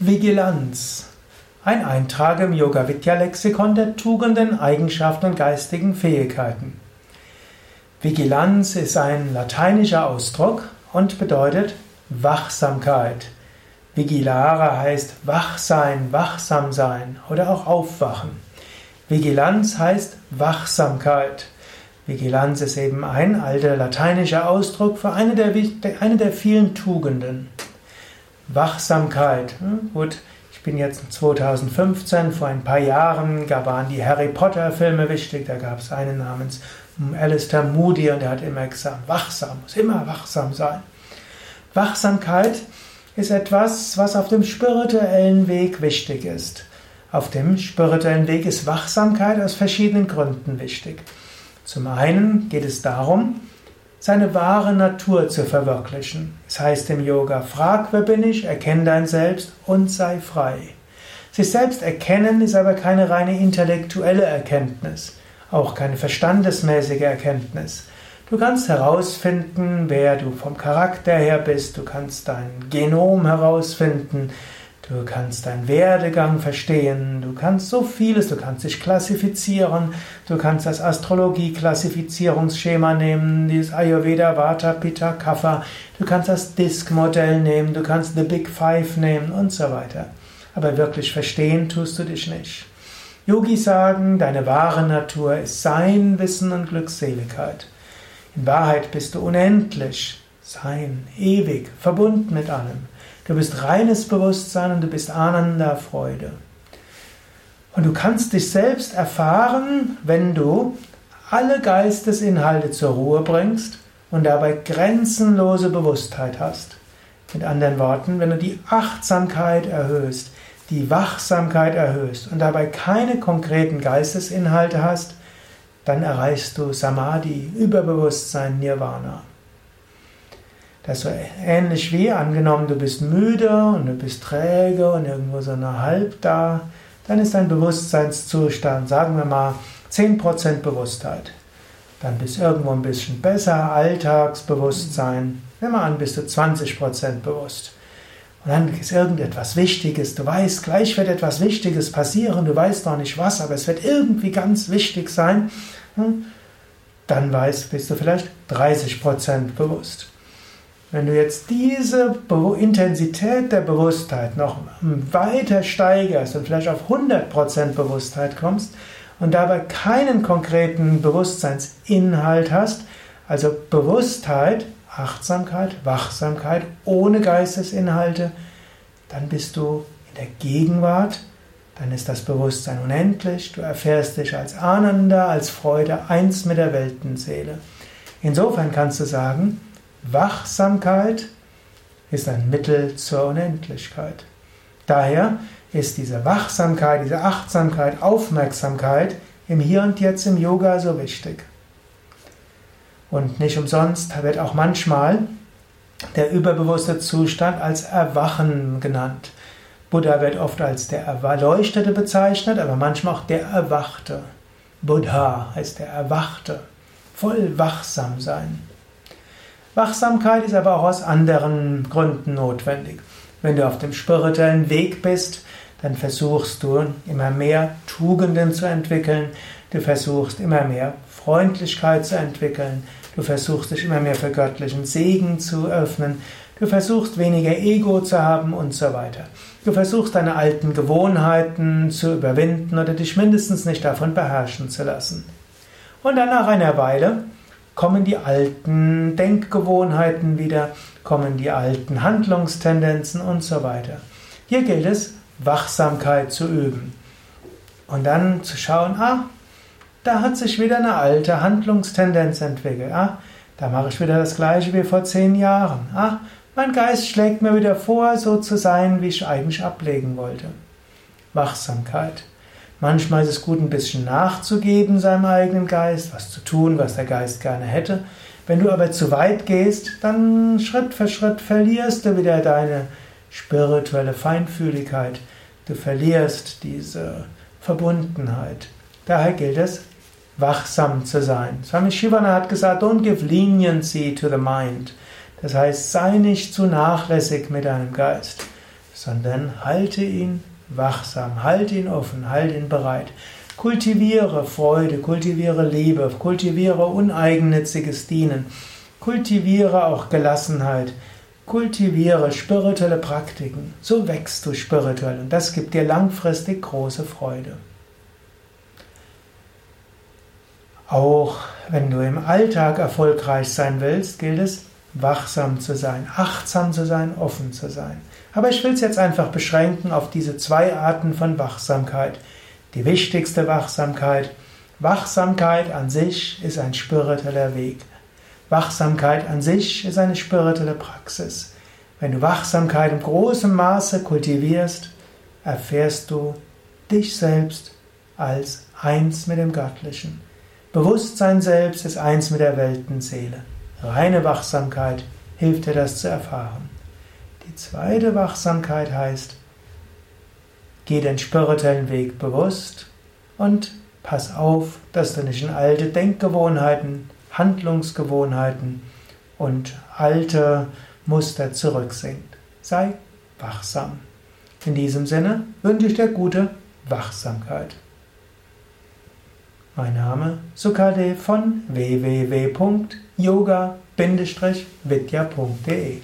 Vigilanz. Ein Eintrag im Yoga Vidya Lexikon der Tugenden, Eigenschaften und geistigen Fähigkeiten. Vigilanz ist ein lateinischer Ausdruck und bedeutet Wachsamkeit. Vigilare heißt wach sein, wachsam sein oder auch aufwachen. Vigilanz heißt Wachsamkeit. Vigilanz ist eben ein alter lateinischer Ausdruck für eine der, eine der vielen Tugenden. Wachsamkeit. Hm, gut, ich bin jetzt 2015, vor ein paar Jahren, da waren die Harry Potter Filme wichtig, da gab es einen namens Alistair Moody und der hat immer gesagt, wachsam, muss immer wachsam sein. Wachsamkeit ist etwas, was auf dem spirituellen Weg wichtig ist. Auf dem spirituellen Weg ist Wachsamkeit aus verschiedenen Gründen wichtig. Zum einen geht es darum, seine wahre Natur zu verwirklichen. Es heißt im Yoga, frag, wer bin ich, erkenne dein Selbst und sei frei. Sich selbst erkennen ist aber keine reine intellektuelle Erkenntnis, auch keine verstandesmäßige Erkenntnis. Du kannst herausfinden, wer du vom Charakter her bist, du kannst dein Genom herausfinden, Du kannst deinen Werdegang verstehen, du kannst so vieles, du kannst dich klassifizieren, du kannst das Astrologie-Klassifizierungsschema nehmen, dieses Ayurveda, Vata, Pitta, Kapha, du kannst das Disk-Modell nehmen, du kannst The Big Five nehmen und so weiter. Aber wirklich verstehen tust du dich nicht. Yogis sagen, deine wahre Natur ist Sein, Wissen und Glückseligkeit. In Wahrheit bist du unendlich, Sein, ewig, verbunden mit allem. Du bist reines Bewusstsein und du bist Ananda Freude. Und du kannst dich selbst erfahren, wenn du alle Geistesinhalte zur Ruhe bringst und dabei grenzenlose Bewusstheit hast. Mit anderen Worten, wenn du die Achtsamkeit erhöhst, die Wachsamkeit erhöhst und dabei keine konkreten Geistesinhalte hast, dann erreichst du Samadhi, Überbewusstsein, Nirvana. Das ist ähnlich wie angenommen, du bist müde und du bist träge und irgendwo so eine Halb da, dann ist dein Bewusstseinszustand, sagen wir mal, 10% Bewusstheit. Dann bist du irgendwo ein bisschen besser, Alltagsbewusstsein. Nimm mal an, bist du 20% bewusst. Und dann ist irgendetwas Wichtiges. Du weißt, gleich wird etwas Wichtiges passieren. Du weißt noch nicht was, aber es wird irgendwie ganz wichtig sein. Hm? Dann weißt, bist du vielleicht 30% bewusst. Wenn du jetzt diese Intensität der Bewusstheit noch weiter steigerst und vielleicht auf 100% Bewusstheit kommst und dabei keinen konkreten Bewusstseinsinhalt hast, also Bewusstheit, Achtsamkeit, Wachsamkeit ohne Geistesinhalte, dann bist du in der Gegenwart, dann ist das Bewusstsein unendlich, du erfährst dich als Ananda, als Freude, eins mit der Weltenseele. Insofern kannst du sagen, Wachsamkeit ist ein Mittel zur Unendlichkeit. Daher ist diese Wachsamkeit, diese Achtsamkeit, Aufmerksamkeit im Hier und Jetzt im Yoga so wichtig. Und nicht umsonst wird auch manchmal der überbewusste Zustand als Erwachen genannt. Buddha wird oft als der Erleuchtete bezeichnet, aber manchmal auch der Erwachte. Buddha heißt der Erwachte. Voll wachsam sein. Wachsamkeit ist aber auch aus anderen Gründen notwendig. Wenn du auf dem spirituellen Weg bist, dann versuchst du immer mehr Tugenden zu entwickeln, du versuchst immer mehr Freundlichkeit zu entwickeln, du versuchst dich immer mehr für göttlichen Segen zu öffnen, du versuchst weniger Ego zu haben und so weiter. Du versuchst deine alten Gewohnheiten zu überwinden oder dich mindestens nicht davon beherrschen zu lassen. Und dann nach einer Weile kommen die alten Denkgewohnheiten wieder, kommen die alten Handlungstendenzen und so weiter. Hier gilt es, Wachsamkeit zu üben. Und dann zu schauen, ah, da hat sich wieder eine alte Handlungstendenz entwickelt. Ah, da mache ich wieder das gleiche wie vor zehn Jahren. Ah, mein Geist schlägt mir wieder vor, so zu sein, wie ich eigentlich ablegen wollte. Wachsamkeit. Manchmal ist es gut, ein bisschen nachzugeben seinem eigenen Geist, was zu tun, was der Geist gerne hätte. Wenn du aber zu weit gehst, dann Schritt für Schritt verlierst du wieder deine spirituelle Feinfühligkeit. Du verlierst diese Verbundenheit. Daher gilt es, wachsam zu sein. Swami Shivana hat gesagt, don't give leniency to the mind. Das heißt, sei nicht zu nachlässig mit deinem Geist sondern halte ihn wachsam, halte ihn offen, halte ihn bereit. Kultiviere Freude, kultiviere Liebe, kultiviere uneigennütziges Dienen, kultiviere auch Gelassenheit, kultiviere spirituelle Praktiken. So wächst du spirituell und das gibt dir langfristig große Freude. Auch wenn du im Alltag erfolgreich sein willst, gilt es, wachsam zu sein, achtsam zu sein, offen zu sein. Aber ich will es jetzt einfach beschränken auf diese zwei Arten von Wachsamkeit. Die wichtigste Wachsamkeit. Wachsamkeit an sich ist ein spiritueller Weg. Wachsamkeit an sich ist eine spirituelle Praxis. Wenn du Wachsamkeit im großen Maße kultivierst, erfährst du dich selbst als eins mit dem Göttlichen. Bewusstsein selbst ist eins mit der Weltenseele. Reine Wachsamkeit hilft dir das zu erfahren. Die zweite Wachsamkeit heißt, geh den spirituellen Weg bewusst und pass auf, dass du nicht in alte Denkgewohnheiten, Handlungsgewohnheiten und alte Muster zurücksinkt. Sei wachsam. In diesem Sinne wünsche ich dir gute Wachsamkeit. Mein Name Sukade von www.yoga-vidya.de